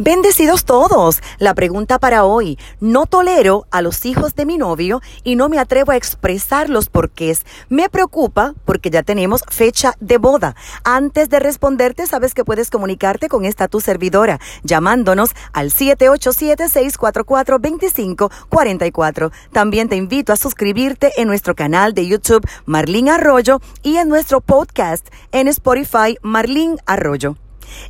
Bendecidos todos. La pregunta para hoy. No tolero a los hijos de mi novio y no me atrevo a expresar los porqués. Me preocupa porque ya tenemos fecha de boda. Antes de responderte, sabes que puedes comunicarte con esta tu servidora llamándonos al 787-644-2544. También te invito a suscribirte en nuestro canal de YouTube Marlín Arroyo y en nuestro podcast en Spotify Marlín Arroyo.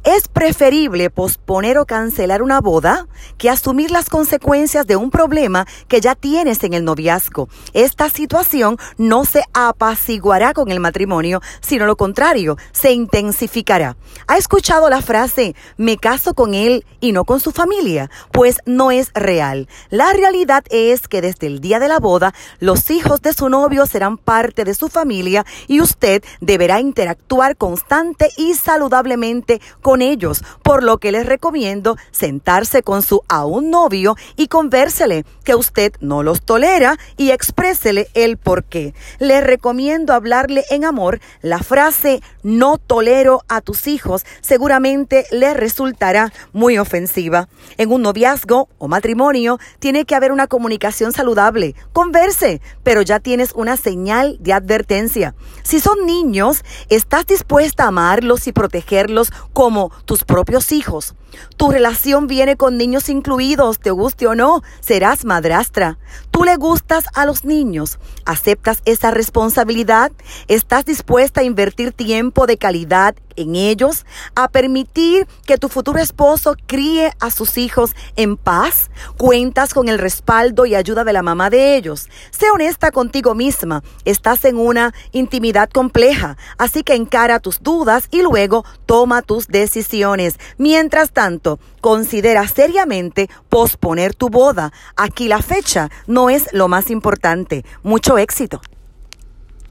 Es preferible posponer o cancelar una boda que asumir las consecuencias de un problema que ya tienes en el noviazgo. Esta situación no se apaciguará con el matrimonio, sino lo contrario, se intensificará. ¿Ha escuchado la frase, me caso con él y no con su familia? Pues no es real. La realidad es que desde el día de la boda, los hijos de su novio serán parte de su familia y usted deberá interactuar constante y saludablemente con ellos, por lo que les recomiendo sentarse con su aún novio y convérsele que usted no los tolera y exprésele el por qué. Les recomiendo hablarle en amor la frase no tolero a tus hijos seguramente le resultará muy ofensiva. En un noviazgo o matrimonio tiene que haber una comunicación saludable. Converse, pero ya tienes una señal de advertencia. Si son niños, estás dispuesta a amarlos y protegerlos como tus propios hijos. Tu relación viene con niños incluidos, te guste o no, serás madrastra. Tú le gustas a los niños, aceptas esa responsabilidad, estás dispuesta a invertir tiempo de calidad en ellos, a permitir que tu futuro esposo críe a sus hijos en paz, cuentas con el respaldo y ayuda de la mamá de ellos. Sé honesta contigo misma, estás en una intimidad compleja, así que encara tus dudas y luego toma tus decisiones. Mientras tanto, considera seriamente posponer tu boda. Aquí la fecha no es lo más importante. Mucho éxito.